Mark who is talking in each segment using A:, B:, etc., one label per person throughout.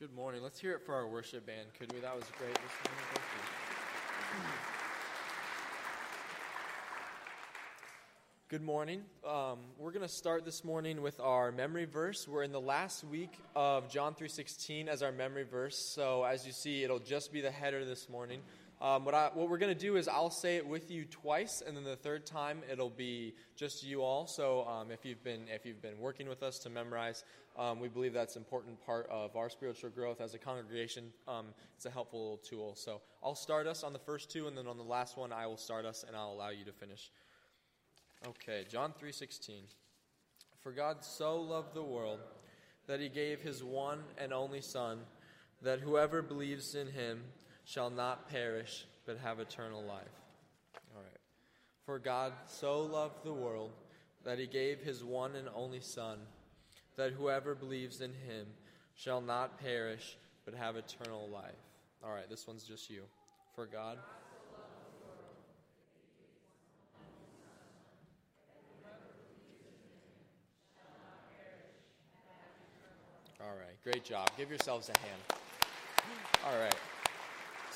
A: Good morning. Let's hear it for our worship band, could we? That was great. Good morning. Um, we're going to start this morning with our memory verse. We're in the last week of John 3:16 as our memory verse. So as you see, it'll just be the header this morning. Um, what, I, what we're going to do is I'll say it with you twice, and then the third time it'll be just you all. So um, if you've been if you've been working with us to memorize, um, we believe that's an important part of our spiritual growth as a congregation. Um, it's a helpful tool. So I'll start us on the first two, and then on the last one I will start us, and I'll allow you to finish. Okay, John three sixteen. For God so loved the world that He gave His one and only Son, that whoever believes in Him shall not perish, but have eternal life. All right. For God so loved the world that he gave his one and only Son, that whoever believes in him shall not perish, but have eternal life. All right, this one's just you. For God. All right, great job. Give yourselves a hand. All right.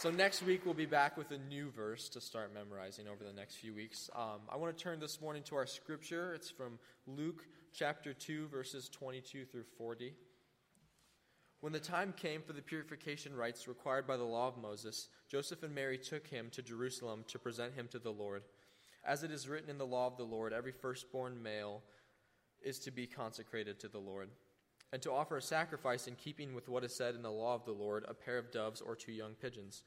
A: So next week we'll be back with a new verse to start memorizing over the next few weeks. Um, I want to turn this morning to our scripture. It's from Luke chapter 2, verses 22 through 40. When the time came for the purification rites required by the law of Moses, Joseph and Mary took him to Jerusalem to present him to the Lord. As it is written in the law of the Lord, every firstborn male is to be consecrated to the Lord and to offer a sacrifice in keeping with what is said in the law of the Lord, a pair of doves or two young pigeons.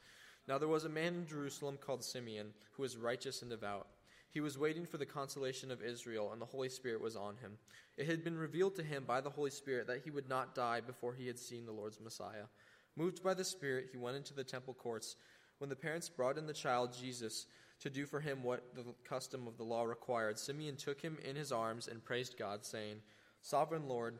A: Now there was a man in Jerusalem called Simeon, who was righteous and devout. He was waiting for the consolation of Israel, and the Holy Spirit was on him. It had been revealed to him by the Holy Spirit that he would not die before he had seen the Lord's Messiah. Moved by the Spirit, he went into the temple courts. When the parents brought in the child Jesus to do for him what the custom of the law required, Simeon took him in his arms and praised God, saying, Sovereign Lord,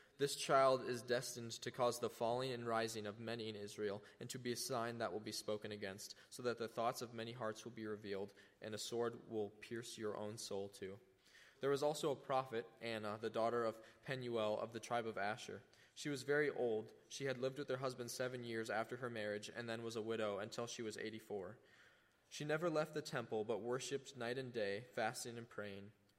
A: this child is destined to cause the falling and rising of many in Israel, and to be a sign that will be spoken against, so that the thoughts of many hearts will be revealed, and a sword will pierce your own soul too. There was also a prophet, Anna, the daughter of Penuel of the tribe of Asher. She was very old. She had lived with her husband seven years after her marriage, and then was a widow until she was eighty four. She never left the temple, but worshipped night and day, fasting and praying.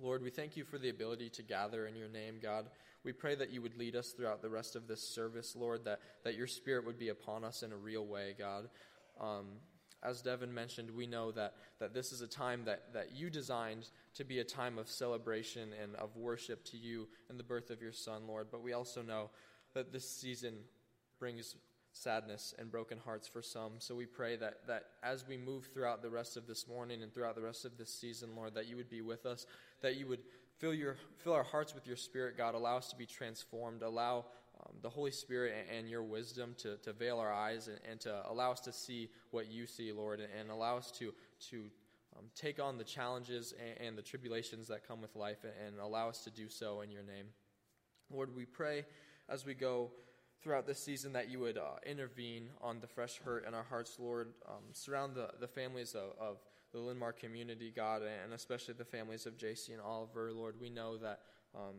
A: Lord, we thank you for the ability to gather in your name, God. We pray that you would lead us throughout the rest of this service, Lord, that, that your spirit would be upon us in a real way, God. Um, as Devin mentioned, we know that, that this is a time that, that you designed to be a time of celebration and of worship to you and the birth of your Son, Lord. But we also know that this season brings sadness and broken hearts for some. So we pray that, that as we move throughout the rest of this morning and throughout the rest of this season, Lord, that you would be with us, that you would fill, your, fill our hearts with your Spirit, God. Allow us to be transformed. Allow um, the Holy Spirit and, and, your wisdom to, to veil our eyes and, and, to allow us to see what you see, Lord, and, and allow us to, to um, take on the challenges and, and, the tribulations that come with life and allow us to do so in your name. Lord, we pray as we go throughout this season that you would uh, intervene on the fresh hurt in our hearts, Lord. Um, surround the, the families of, of the Linn-Mar community, God, and especially the families of JC and Oliver, Lord. We know that um,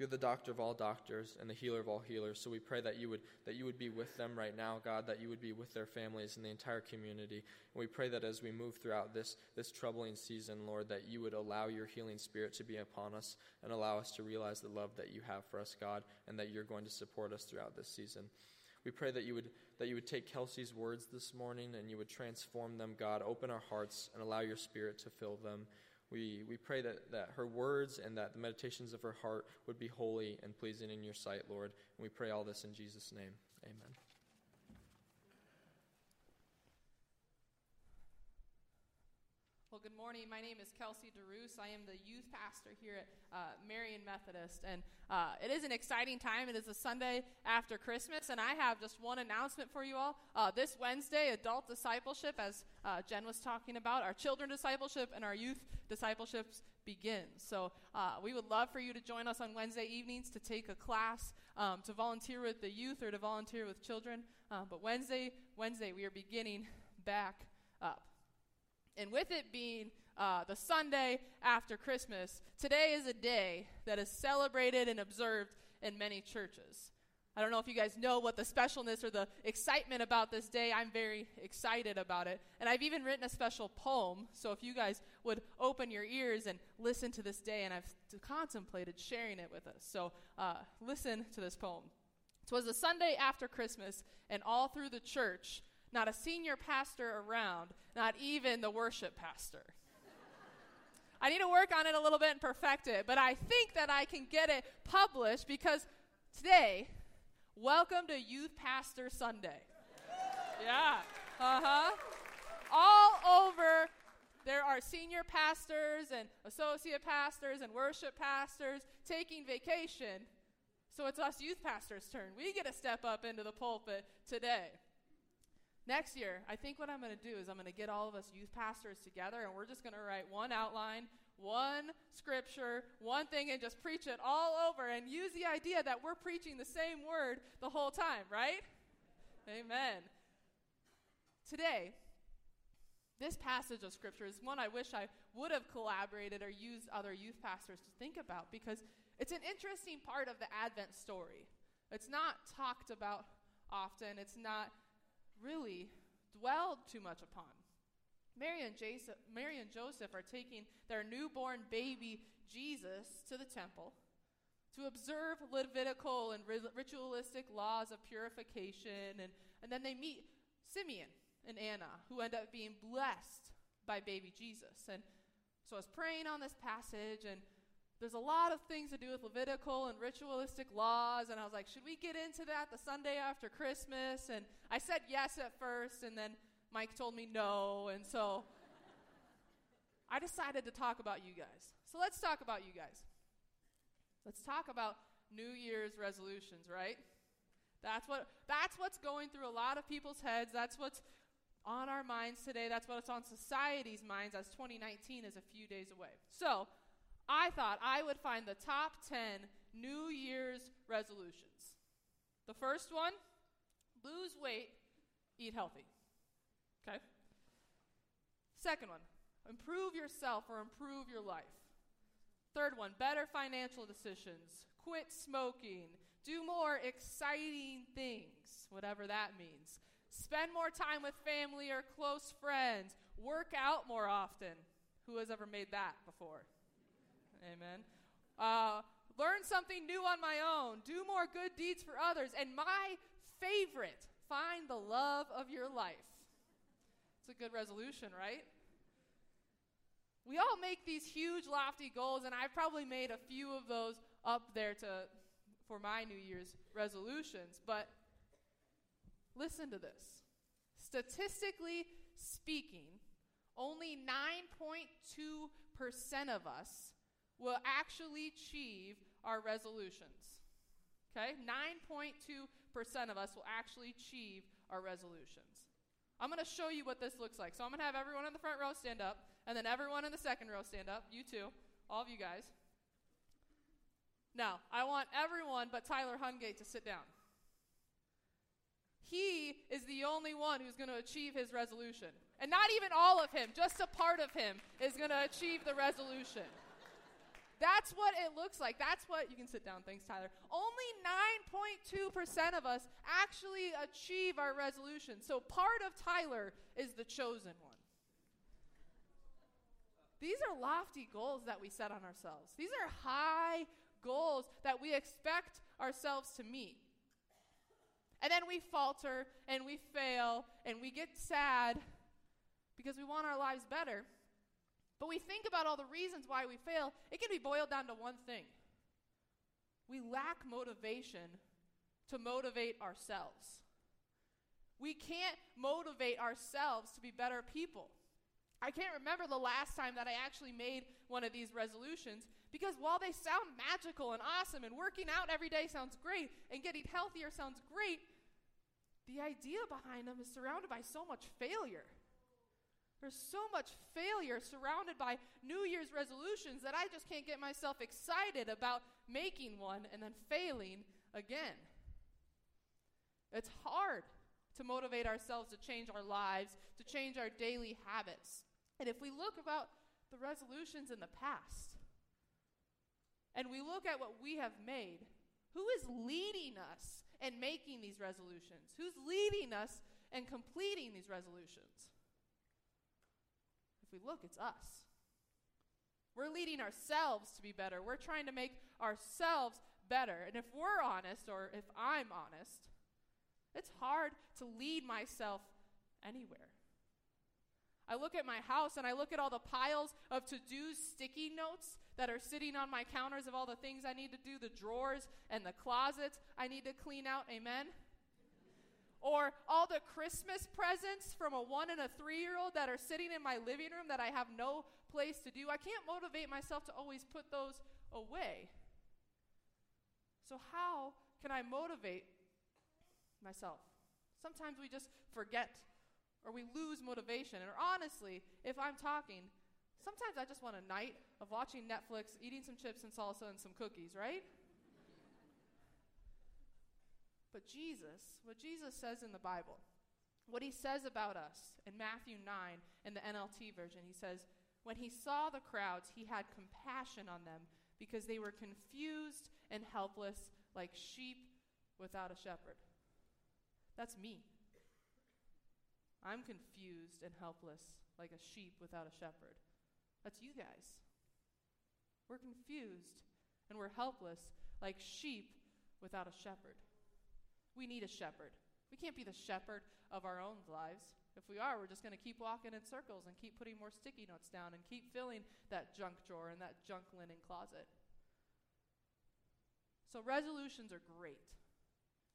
A: you're the doctor of all doctors and the healer of all healers. So we pray that you would that you would be with them right now, God, that you would be with their families and the entire community. And we pray that as we move throughout this this troubling season, Lord, that you would allow your healing spirit to be upon us and allow us to realize the love that you have for us, God, and that you're going to support us throughout this season. We pray that you would that you would take Kelsey's words this morning and you would transform them, God. Open our hearts and allow your spirit to fill them. We, we pray that, that her words and that the meditations of her heart would be holy and pleasing in your sight, Lord. And we pray all this in Jesus' name. Amen.
B: Well, good morning. My name is Kelsey DeRoos. I am the youth pastor here at uh, Marion Methodist. And uh, it is an exciting time. It is a Sunday after Christmas. And I have just one announcement for you all. Uh, this Wednesday, adult discipleship, as uh, Jen was talking about, our children discipleship and our youth discipleships begin. So uh, we would love for you to join us on Wednesday evenings to take a class, um, to volunteer with the youth or to volunteer with children. Uh, but Wednesday, Wednesday, we are beginning back up. And with it being uh, the Sunday after Christmas, today is a day that is celebrated and observed in many churches. I don't know if you guys know what the specialness or the excitement about this day. I'm very excited about it. And I've even written a special poem. So if you guys would open your ears and listen to this day, and I've contemplated sharing it with us. So uh, listen to this poem. It was the Sunday after Christmas, and all through the church, not a senior pastor around, not even the worship pastor. I need to work on it a little bit and perfect it, but I think that I can get it published because today, welcome to Youth Pastor Sunday. Yeah. Uh huh. All over, there are senior pastors and associate pastors and worship pastors taking vacation. So it's us youth pastors' turn. We get to step up into the pulpit today. Next year, I think what I'm going to do is I'm going to get all of us youth pastors together and we're just going to write one outline, one scripture, one thing, and just preach it all over and use the idea that we're preaching the same word the whole time, right? Amen. Today, this passage of scripture is one I wish I would have collaborated or used other youth pastors to think about because it's an interesting part of the Advent story. It's not talked about often, it's not really dwelled too much upon. Mary and, Joseph, Mary and Joseph are taking their newborn baby Jesus to the temple to observe Levitical and ritualistic laws of purification. And, and then they meet Simeon and Anna, who end up being blessed by baby Jesus. And so I was praying on this passage, and there's a lot of things to do with Levitical and ritualistic laws, and I was like, should we get into that the Sunday after Christmas? And I said yes at first, and then Mike told me no, and so I decided to talk about you guys. So let's talk about you guys. Let's talk about New Year's resolutions, right? That's what that's what's going through a lot of people's heads. That's what's on our minds today. That's what's on society's minds as 2019 is a few days away. So, I thought I would find the top 10 New Year's resolutions. The first one lose weight, eat healthy. Okay? Second one improve yourself or improve your life. Third one better financial decisions, quit smoking, do more exciting things, whatever that means. Spend more time with family or close friends. Work out more often. Who has ever made that before? Amen. Uh, learn something new on my own. Do more good deeds for others. And my favorite, find the love of your life. It's a good resolution, right? We all make these huge, lofty goals, and I've probably made a few of those up there to, for my New Year's resolutions. But listen to this. Statistically speaking, only 9.2% of us will actually achieve our resolutions. Okay? 9.2% of us will actually achieve our resolutions. I'm going to show you what this looks like. So I'm going to have everyone in the front row stand up, and then everyone in the second row stand up. You too. All of you guys. Now, I want everyone but Tyler Hungate to sit down. He is the only one who's going to achieve his resolution. And not even all of him, just a part of him is going to achieve the resolution. That's what it looks like. That's what, you can sit down, thanks, Tyler. Only 9.2% of us actually achieve our resolution. So part of Tyler is the chosen one. These are lofty goals that we set on ourselves. These are high goals that we expect ourselves to meet. And then we falter and we fail and we get sad because we want our lives better. But we think about all the reasons why we fail, it can be boiled down to one thing we lack motivation to motivate ourselves. We can't motivate ourselves to be better people. I can't remember the last time that I actually made one of these resolutions because while they sound magical and awesome and working out every day sounds great and getting healthier sounds great, the idea behind them is surrounded by so much failure. There's so much failure surrounded by New Year's resolutions that I just can't get myself excited about making one and then failing again. It's hard to motivate ourselves to change our lives, to change our daily habits. And if we look about the resolutions in the past, and we look at what we have made, who is leading us in making these resolutions? Who's leading us in completing these resolutions? If we look, it's us. We're leading ourselves to be better. We're trying to make ourselves better. And if we're honest, or if I'm honest, it's hard to lead myself anywhere. I look at my house and I look at all the piles of to do sticky notes that are sitting on my counters of all the things I need to do, the drawers and the closets I need to clean out. Amen? Or all the Christmas presents from a one and a three year old that are sitting in my living room that I have no place to do. I can't motivate myself to always put those away. So, how can I motivate myself? Sometimes we just forget or we lose motivation. And honestly, if I'm talking, sometimes I just want a night of watching Netflix, eating some chips and salsa and some cookies, right? But Jesus, what Jesus says in the Bible, what he says about us in Matthew 9 in the NLT version, he says, When he saw the crowds, he had compassion on them because they were confused and helpless like sheep without a shepherd. That's me. I'm confused and helpless like a sheep without a shepherd. That's you guys. We're confused and we're helpless like sheep without a shepherd. We need a shepherd. We can't be the shepherd of our own lives. If we are, we're just going to keep walking in circles and keep putting more sticky notes down and keep filling that junk drawer and that junk linen closet. So, resolutions are great.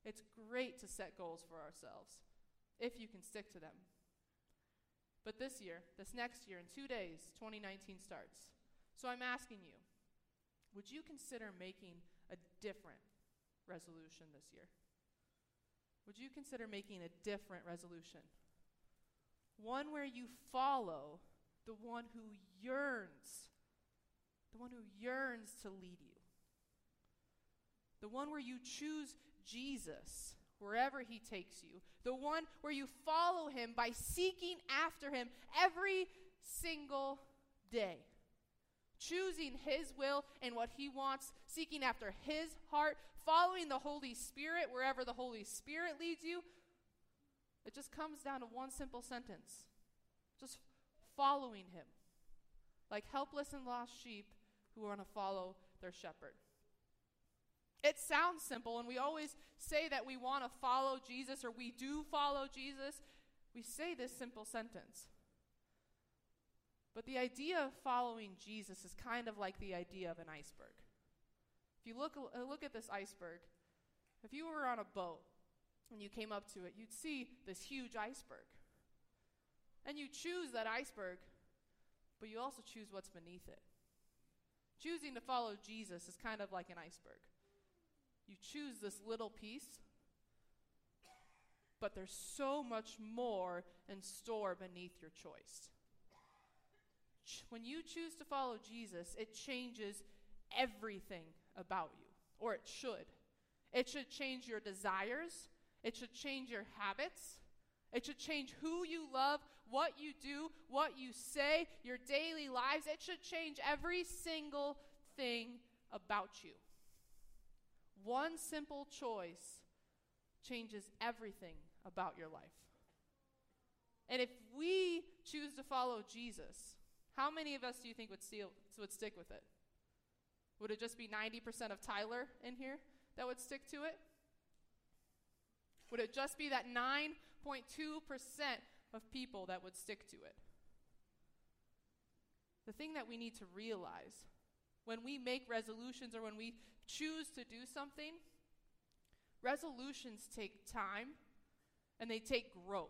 B: It's great to set goals for ourselves if you can stick to them. But this year, this next year, in two days, 2019 starts. So I'm asking you would you consider making a different resolution this year? Would you consider making a different resolution? One where you follow the one who yearns, the one who yearns to lead you. The one where you choose Jesus wherever he takes you. The one where you follow him by seeking after him every single day. Choosing his will and what he wants, seeking after his heart, following the Holy Spirit wherever the Holy Spirit leads you. It just comes down to one simple sentence just following him. Like helpless and lost sheep who want to follow their shepherd. It sounds simple, and we always say that we want to follow Jesus or we do follow Jesus. We say this simple sentence. But the idea of following Jesus is kind of like the idea of an iceberg. If you look, uh, look at this iceberg, if you were on a boat and you came up to it, you'd see this huge iceberg. And you choose that iceberg, but you also choose what's beneath it. Choosing to follow Jesus is kind of like an iceberg. You choose this little piece, but there's so much more in store beneath your choice. When you choose to follow Jesus, it changes everything about you, or it should. It should change your desires, it should change your habits, it should change who you love, what you do, what you say, your daily lives. It should change every single thing about you. One simple choice changes everything about your life. And if we choose to follow Jesus, how many of us do you think would, steal, would stick with it? Would it just be 90% of Tyler in here that would stick to it? Would it just be that 9.2% of people that would stick to it? The thing that we need to realize when we make resolutions or when we choose to do something, resolutions take time and they take growth.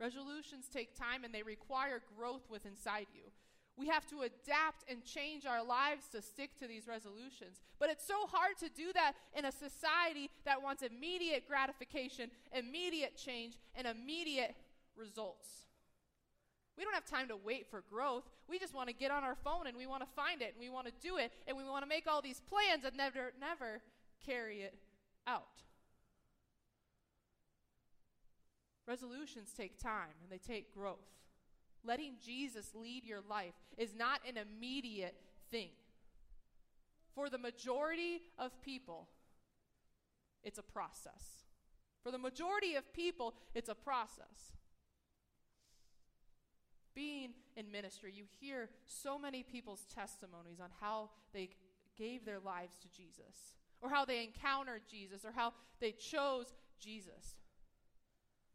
B: Resolutions take time and they require growth within inside you. We have to adapt and change our lives to stick to these resolutions. But it's so hard to do that in a society that wants immediate gratification, immediate change, and immediate results. We don't have time to wait for growth. We just want to get on our phone and we want to find it and we want to do it and we want to make all these plans and never, never carry it out. Resolutions take time and they take growth. Letting Jesus lead your life is not an immediate thing. For the majority of people, it's a process. For the majority of people, it's a process. Being in ministry, you hear so many people's testimonies on how they gave their lives to Jesus, or how they encountered Jesus, or how they chose Jesus.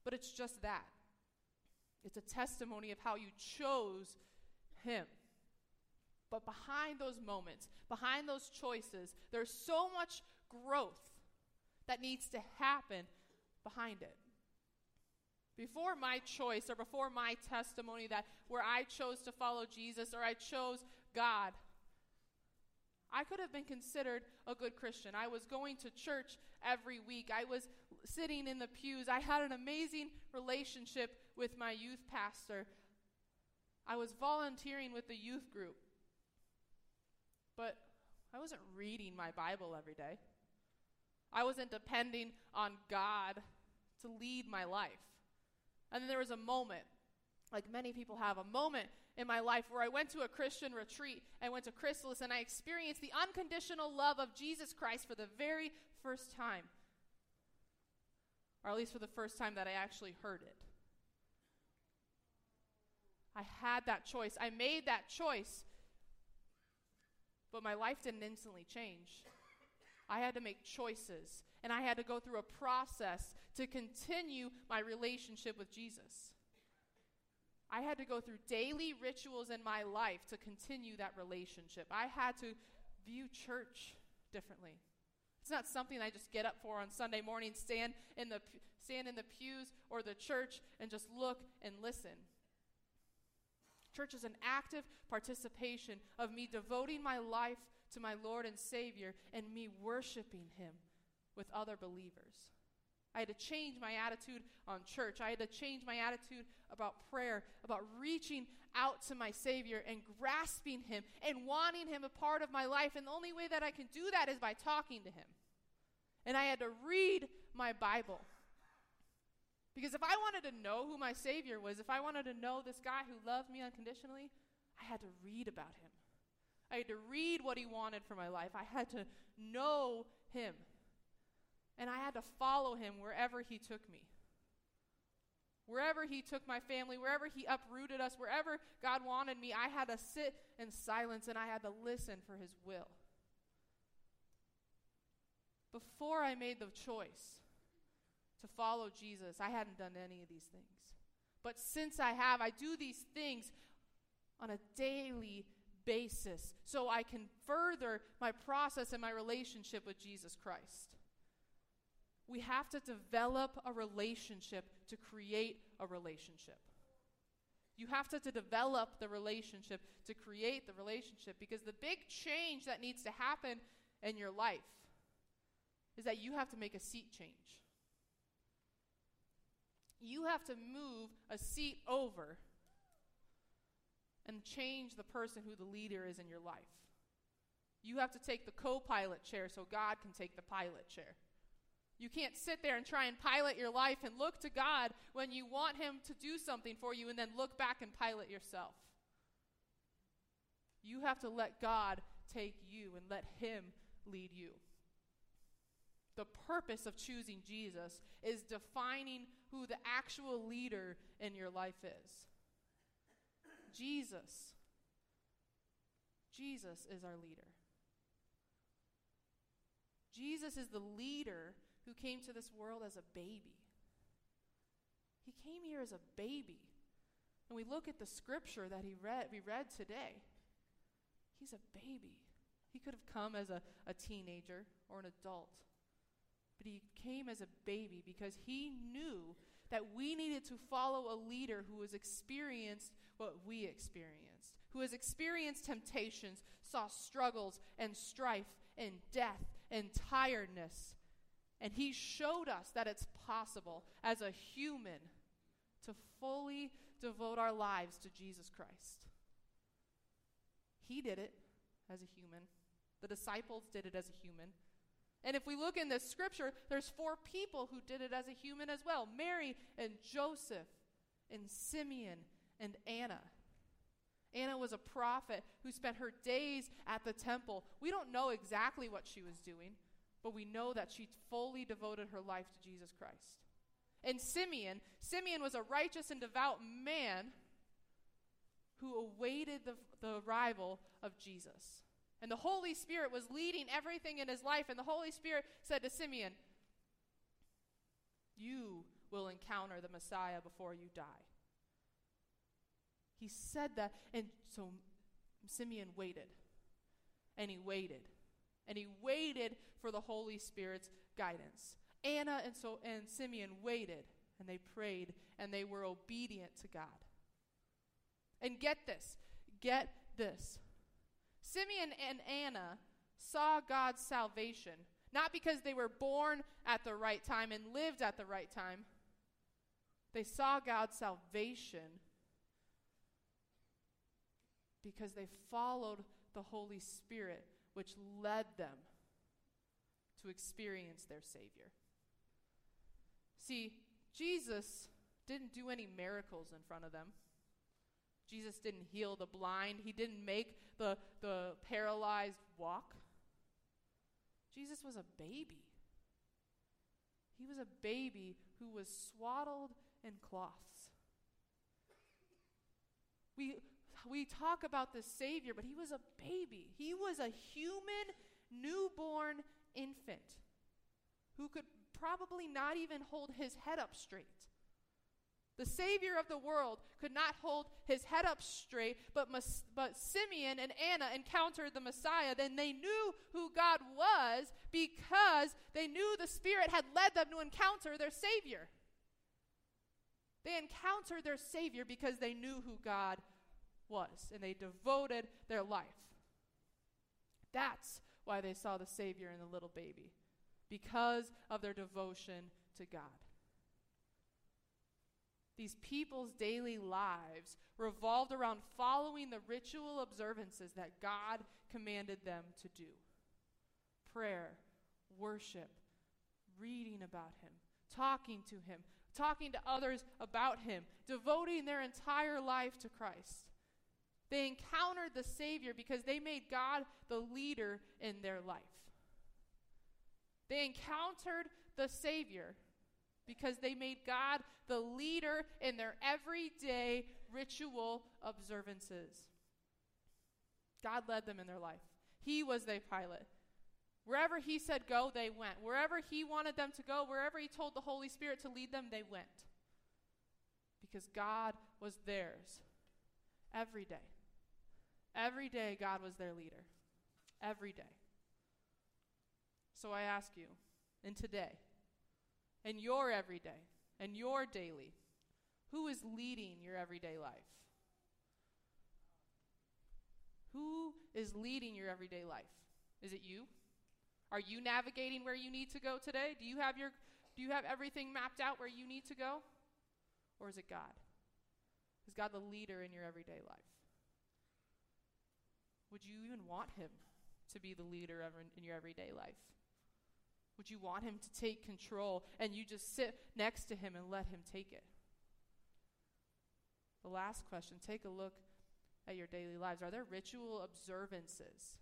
B: But it's just that it's a testimony of how you chose Him. But behind those moments, behind those choices, there's so much growth that needs to happen behind it. Before my choice or before my testimony that where I chose to follow Jesus or I chose God, I could have been considered a good Christian. I was going to church every week. I was sitting in the pews. I had an amazing relationship with my youth pastor. I was volunteering with the youth group. But I wasn't reading my Bible every day. I wasn't depending on God to lead my life. And then there was a moment, like many people have, a moment in my life where I went to a Christian retreat. I went to Chrysalis and I experienced the unconditional love of Jesus Christ for the very first time. Or at least for the first time that I actually heard it. I had that choice. I made that choice. But my life didn't instantly change. I had to make choices, and I had to go through a process to continue my relationship with Jesus. I had to go through daily rituals in my life to continue that relationship. I had to view church differently. It's not something I just get up for on Sunday morning, stand in the stand in the pews or the church and just look and listen. Church is an active participation of me devoting my life to my Lord and Savior and me worshiping Him with other believers. I had to change my attitude on church. I had to change my attitude about prayer, about reaching out to my Savior and grasping Him and wanting Him a part of my life. And the only way that I can do that is by talking to Him. And I had to read my Bible. Because if I wanted to know who my Savior was, if I wanted to know this guy who loved me unconditionally, I had to read about Him. I had to read what He wanted for my life. I had to know Him. And I had to follow him wherever he took me. Wherever he took my family, wherever he uprooted us, wherever God wanted me, I had to sit in silence and I had to listen for his will. Before I made the choice to follow Jesus, I hadn't done any of these things. But since I have, I do these things on a daily basis so I can further my process and my relationship with Jesus Christ we have to develop a relationship to create a relationship. You have to, to develop the relationship to create the relationship because the big change that needs to happen in your life is that you have to make a seat change. You have to move a seat over and change the person who the leader is in your life. You have to take the co pilot chair so God can take the pilot chair. You can't sit there and try and pilot your life and look to God when you want Him to do something for you and then look back and pilot yourself. You have to let God take you and let Him lead you. The purpose of choosing Jesus is defining who the actual leader in your life is. Jesus. Jesus is our leader. Jesus is the leader who came to this world as a baby. He came here as a baby. And we look at the scripture that he read, we read today. He's a baby. He could have come as a, a teenager or an adult. But he came as a baby because he knew that we needed to follow a leader who has experienced what we experienced, who has experienced temptations, saw struggles and strife and death and tiredness. And he showed us that it's possible as a human to fully devote our lives to Jesus Christ. He did it as a human. The disciples did it as a human. And if we look in this scripture, there's four people who did it as a human as well Mary and Joseph and Simeon and Anna. Anna was a prophet who spent her days at the temple. We don't know exactly what she was doing, but we know that she fully devoted her life to Jesus Christ. And Simeon, Simeon was a righteous and devout man who awaited the, the arrival of Jesus. And the Holy Spirit was leading everything in his life. And the Holy Spirit said to Simeon, You will encounter the Messiah before you die. He said that. And so Simeon waited. And he waited. And he waited for the Holy Spirit's guidance. Anna and so and Simeon waited and they prayed and they were obedient to God. And get this. Get this. Simeon and Anna saw God's salvation, not because they were born at the right time and lived at the right time. They saw God's salvation because they followed the Holy Spirit, which led them to experience their Savior. See, Jesus didn't do any miracles in front of them. Jesus didn't heal the blind, he didn't make the, the paralyzed walk. Jesus was a baby. He was a baby who was swaddled in cloths. We, we talk about the Savior, but he was a baby. He was a human, newborn infant who could probably not even hold his head up straight. The Savior of the world could not hold his head up straight, but, but Simeon and Anna encountered the Messiah. Then they knew who God was because they knew the Spirit had led them to encounter their Savior. They encountered their Savior because they knew who God was, and they devoted their life. That's why they saw the Savior in the little baby, because of their devotion to God. These people's daily lives revolved around following the ritual observances that God commanded them to do prayer, worship, reading about Him, talking to Him, talking to others about Him, devoting their entire life to Christ. They encountered the Savior because they made God the leader in their life. They encountered the Savior because they made God the leader in their everyday ritual observances. God led them in their life. He was their pilot. Wherever He said go, they went. Wherever He wanted them to go, wherever He told the Holy Spirit to lead them, they went. Because God was theirs every day. Every day, God was their leader. Every day. So I ask you, in today, in your everyday, and your daily, who is leading your everyday life? Who is leading your everyday life? Is it you? Are you navigating where you need to go today? Do you have your do you have everything mapped out where you need to go? Or is it God? Is God the leader in your everyday life? Would you even want him to be the leader in your everyday life? Would you want him to take control and you just sit next to him and let him take it? The last question take a look at your daily lives. Are there ritual observances,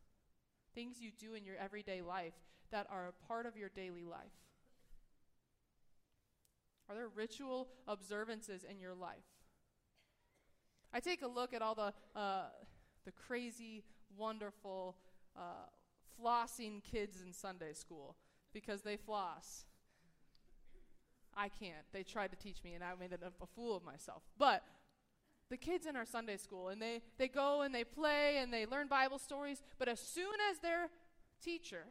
B: things you do in your everyday life that are a part of your daily life? Are there ritual observances in your life? I take a look at all the, uh, the crazy, wonderful, uh, flossing kids in Sunday school because they floss. I can't. They tried to teach me, and I made a, fool of myself. But the kids in our Sunday school, and they, they go and they play and they learn Bible stories, but as soon as their teacher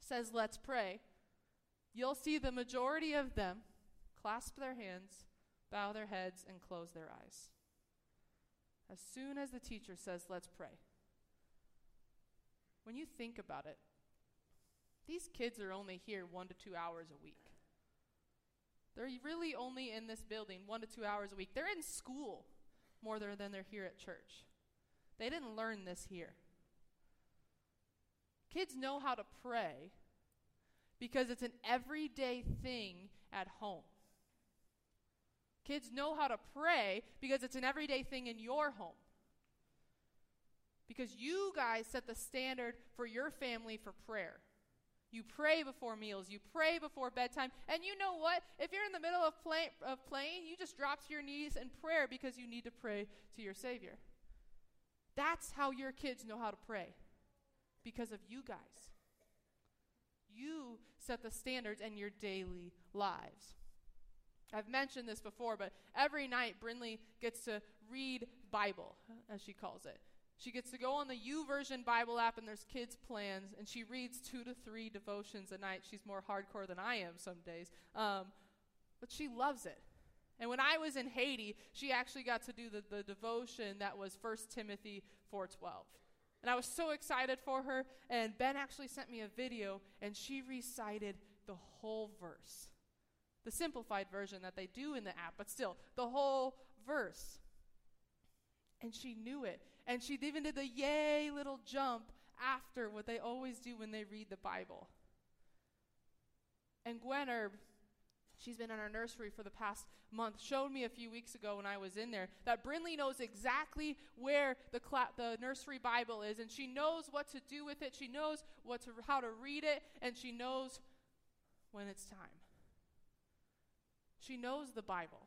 B: says, let's pray, you'll see the majority of them clasp their hands, bow their heads, and close their eyes. As soon as the teacher says, Let's pray. When you think about it, these kids are only here one to two hours a week. They're really only in this building one to two hours a week. They're in school more than they're here at church. They didn't learn this here. Kids know how to pray because it's an everyday thing at home. Kids know how to pray because it's an everyday thing in your home. Because you guys set the standard for your family for prayer. You pray before meals. You pray before bedtime. And you know what? If you're in the middle of, play, of playing, you just drop to your knees in prayer because you need to pray to your Savior. That's how your kids know how to pray because of you guys. You set the standards in your daily lives. I've mentioned this before, but every night Brinley gets to read Bible, as she calls it. She gets to go on the YouVersion Bible app, and there's kids' plans, and she reads two to three devotions a night. She's more hardcore than I am some days, um, but she loves it. And when I was in Haiti, she actually got to do the, the devotion that was 1 Timothy 4.12. And I was so excited for her, and Ben actually sent me a video, and she recited the whole verse. The simplified version that they do in the app, but still, the whole verse. And she knew it. And she even did the yay little jump after what they always do when they read the Bible. And Gwen Herb, she's been in our nursery for the past month, showed me a few weeks ago when I was in there that Brinley knows exactly where the, the nursery Bible is, and she knows what to do with it. She knows what to, how to read it, and she knows when it's time. She knows the Bible.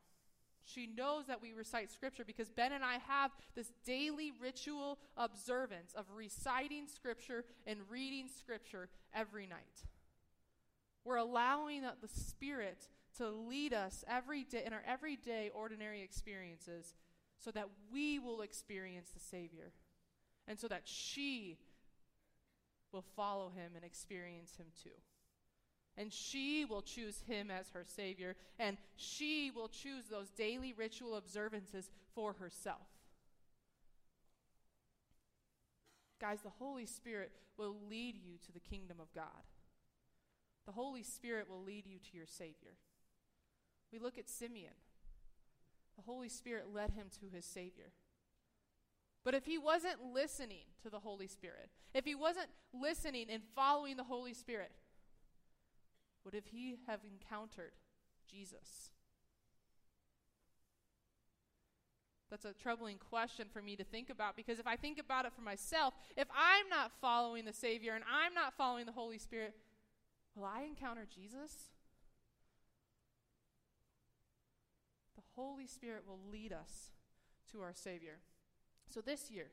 B: She knows that we recite scripture because Ben and I have this daily ritual observance of reciting scripture and reading scripture every night. We're allowing the Spirit to lead us every day in our everyday ordinary experiences so that we will experience the Savior and so that she will follow him and experience him too and she will choose him as her Savior, and she will choose those daily ritual observances for herself. Guys, the Holy Spirit will lead you to the kingdom of God. The Holy Spirit will lead you to your Savior. We look at Simeon. The Holy Spirit led him to his Savior. But if he wasn't listening to the Holy Spirit, if he wasn't listening and following the Holy Spirit, would if he have encountered Jesus? That's a troubling question for me to think about because if I think about it for myself, if I'm not following the Savior and I'm not following the Holy Spirit, will I encounter Jesus? The Holy Spirit will lead us to our Savior. So this year,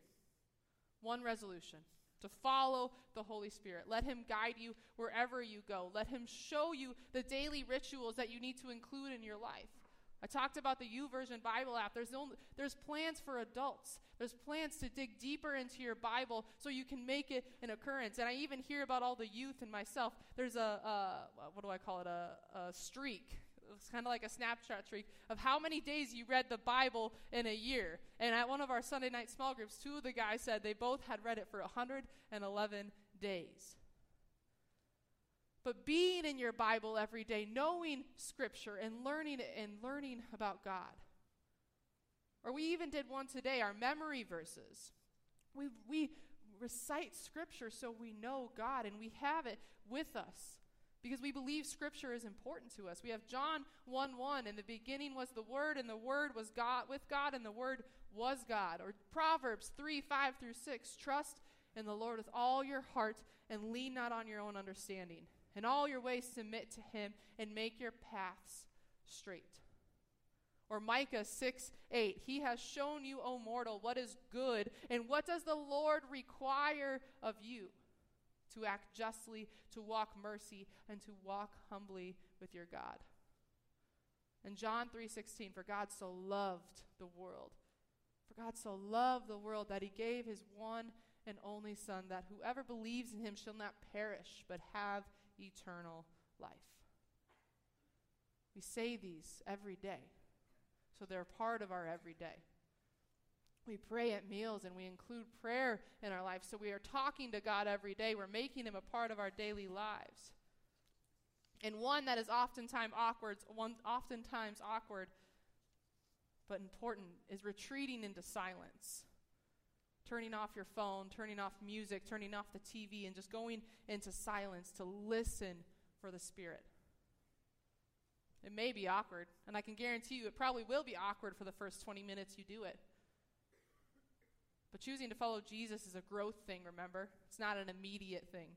B: one resolution to follow the Holy Spirit. Let Him guide you wherever you go. Let Him show you the daily rituals that you need to include in your life. I talked about the YouVersion Bible app. There's, no, there's plans for adults. There's plans to dig deeper into your Bible so you can make it an occurrence. And I even hear about all the youth and myself. There's a, a what do I call it, a, a streak it's kind of like a Snapchat streak of how many days you read the Bible in a year. And at one of our Sunday night small groups, two of the guys said they both had read it for 111 days. But being in your Bible every day, knowing Scripture and learning and learning about God. Or we even did one today, our memory verses. We, we recite Scripture so we know God and we have it with us because we believe scripture is important to us. We have John 1 1, in the beginning was the Word, and the Word was God with God, and the Word was God. Or Proverbs 3 5 through 6, trust in the Lord with all your heart and lean not on your own understanding. In all your ways submit to him and make your paths straight. Or Micah 6 8, he has shown you, O mortal, what is good, and what does the Lord require of you? To act justly, to walk mercy, and to walk humbly with your God. And John 3:16 for God so loved the world. For God so loved the world that he gave his one and only son that whoever believes in him shall not perish but have eternal life. We say these every day, so they're part of our everyday. We pray at meals and we include prayer in our lives, so we are talking to God every day. We're making Him a part of our daily lives. And one that is oftentimes awkward, one oftentimes awkward, but important, is retreating into silence. Turning off your phone, turning off music, turning off the TV, and just going into silence to listen for the Spirit. It may be awkward, and I can guarantee you it probably will be awkward for the first 20 minutes you do it. But choosing to follow Jesus is a growth thing, remember? It's not an immediate thing.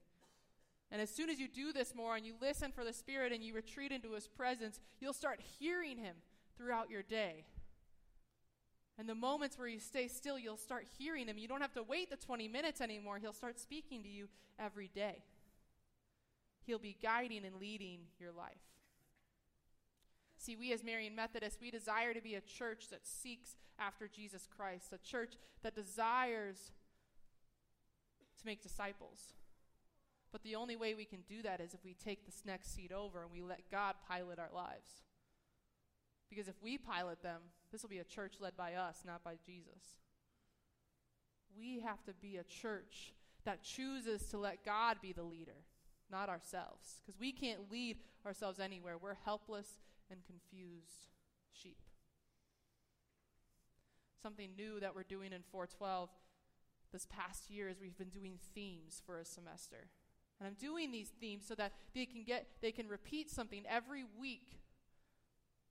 B: And as soon as you do this more and you listen for the Spirit and you retreat into His presence, you'll start hearing Him throughout your day. And the moments where you stay still, you'll start hearing Him. You don't have to wait the 20 minutes anymore. He'll start speaking to you every day. He'll be guiding and leading your life. See, we as Marion Methodists, we desire to be a church that seeks after Jesus Christ, a church that desires to make disciples. But the only way we can do that is if we take this next seat over and we let God pilot our lives. Because if we pilot them, this will be a church led by us, not by Jesus. We have to be a church that chooses to let God be the leader, not ourselves. Because we can't lead ourselves anywhere. We're helpless and confused sheep. Something new that we're doing in 412 this past year is we've been doing themes for a semester. And I'm doing these themes so that they can get they can repeat something every week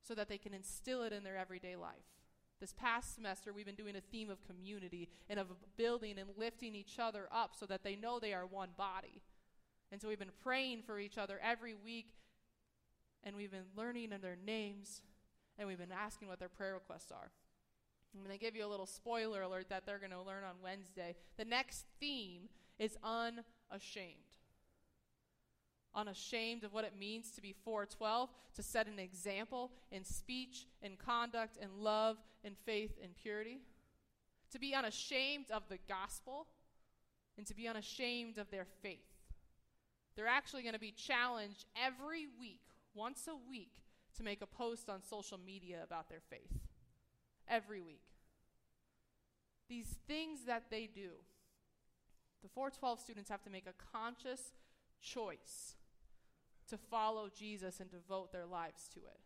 B: so that they can instill it in their everyday life. This past semester, we've been doing a theme of community and of building and lifting each other up so that they know they are one body. And so we've been praying for each other every week, and we've been learning their names, and we've been asking what their prayer requests are. I'm going to give you a little spoiler alert that they're going to learn on Wednesday. The next theme is unashamed unashamed of what it means to be 412, to set an example in speech, in conduct, in love, in faith, in purity. To be unashamed of the gospel, and to be unashamed of their faith. They're actually going to be challenged every week, once a week, to make a post on social media about their faith. Every week. These things that they do, the 412 students have to make a conscious choice to follow Jesus and devote their lives to it.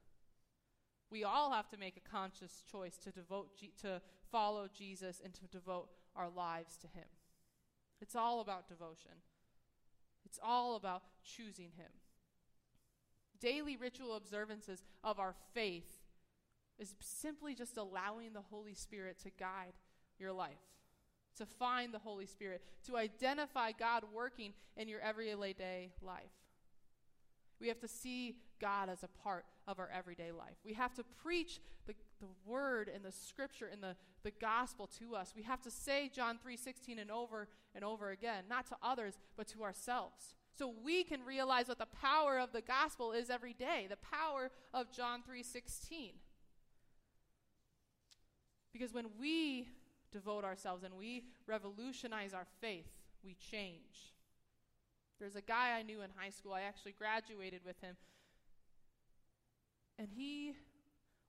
B: We all have to make a conscious choice to devote G- to follow Jesus and to devote our lives to him. It's all about devotion. It's all about choosing him. Daily ritual observances of our faith is simply just allowing the Holy Spirit to guide your life, to find the Holy Spirit, to identify God working in your everyday life. We have to see God as a part of our everyday life. We have to preach the, the word and the scripture and the, the gospel to us. We have to say John 3:16 and over and over again, not to others, but to ourselves. So we can realize what the power of the gospel is every day, the power of John 3:16. Because when we devote ourselves and we revolutionize our faith, we change. There's a guy I knew in high school. I actually graduated with him. And he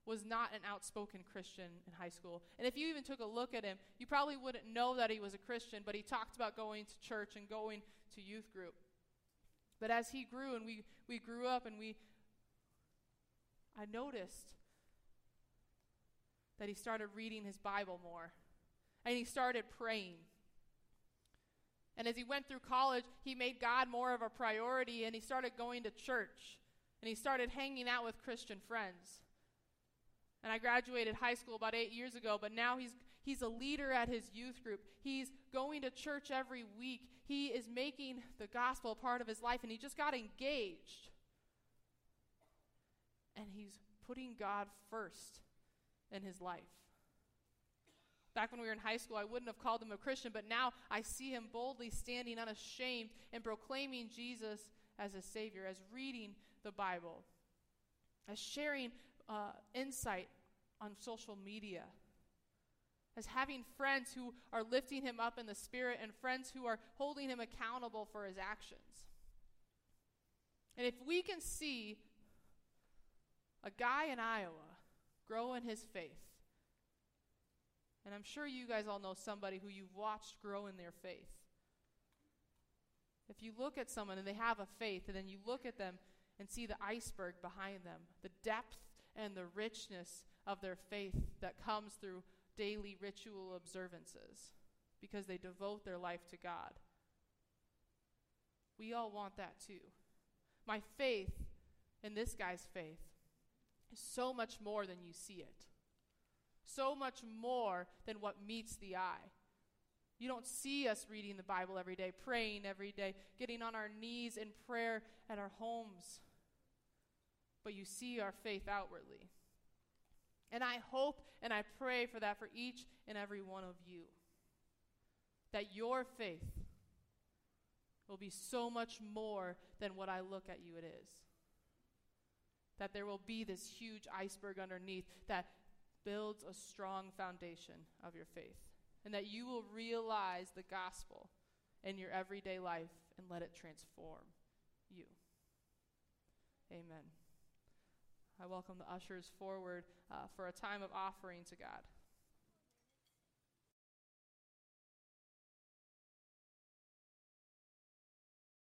B: was not an outspoken Christian in high school. And if you even took a look at him, you probably wouldn't know that he was a Christian, but he talked about going to church and going to youth group. But as he grew and we, we grew up and we, I noticed that he started reading his Bible more. And he started praying. And as he went through college, he made God more of a priority and he started going to church and he started hanging out with Christian friends. And I graduated high school about eight years ago, but now he's, he's a leader at his youth group. He's going to church every week. He is making the gospel part of his life, and he just got engaged. And he's putting God first in his life. Back when we were in high school, I wouldn't have called him a Christian, but now I see him boldly standing unashamed and proclaiming Jesus as a Savior, as reading the Bible, as sharing uh, insight on social media, as having friends who are lifting him up in the Spirit and friends who are holding him accountable for his actions. And if we can see a guy in Iowa grow in his faith. And I'm sure you guys all know somebody who you've watched grow in their faith. If you look at someone and they have a faith, and then you look at them and see the iceberg behind them, the depth and the richness of their faith that comes through daily ritual observances because they devote their life to God. We all want that too. My faith and this guy's faith is so much more than you see it, so much more than what meets the eye. You don't see us reading the Bible every day, praying every day, getting on our knees in prayer at our homes, but you see our faith outwardly. And I hope and I pray for that for each and every one of you. That your faith will be so much more than what I look at you it is. That there will be this huge iceberg underneath that builds a strong foundation of your faith. And that you will realize the gospel in your everyday life and let it transform you. Amen. I welcome the ushers forward uh, for a time of offering to God.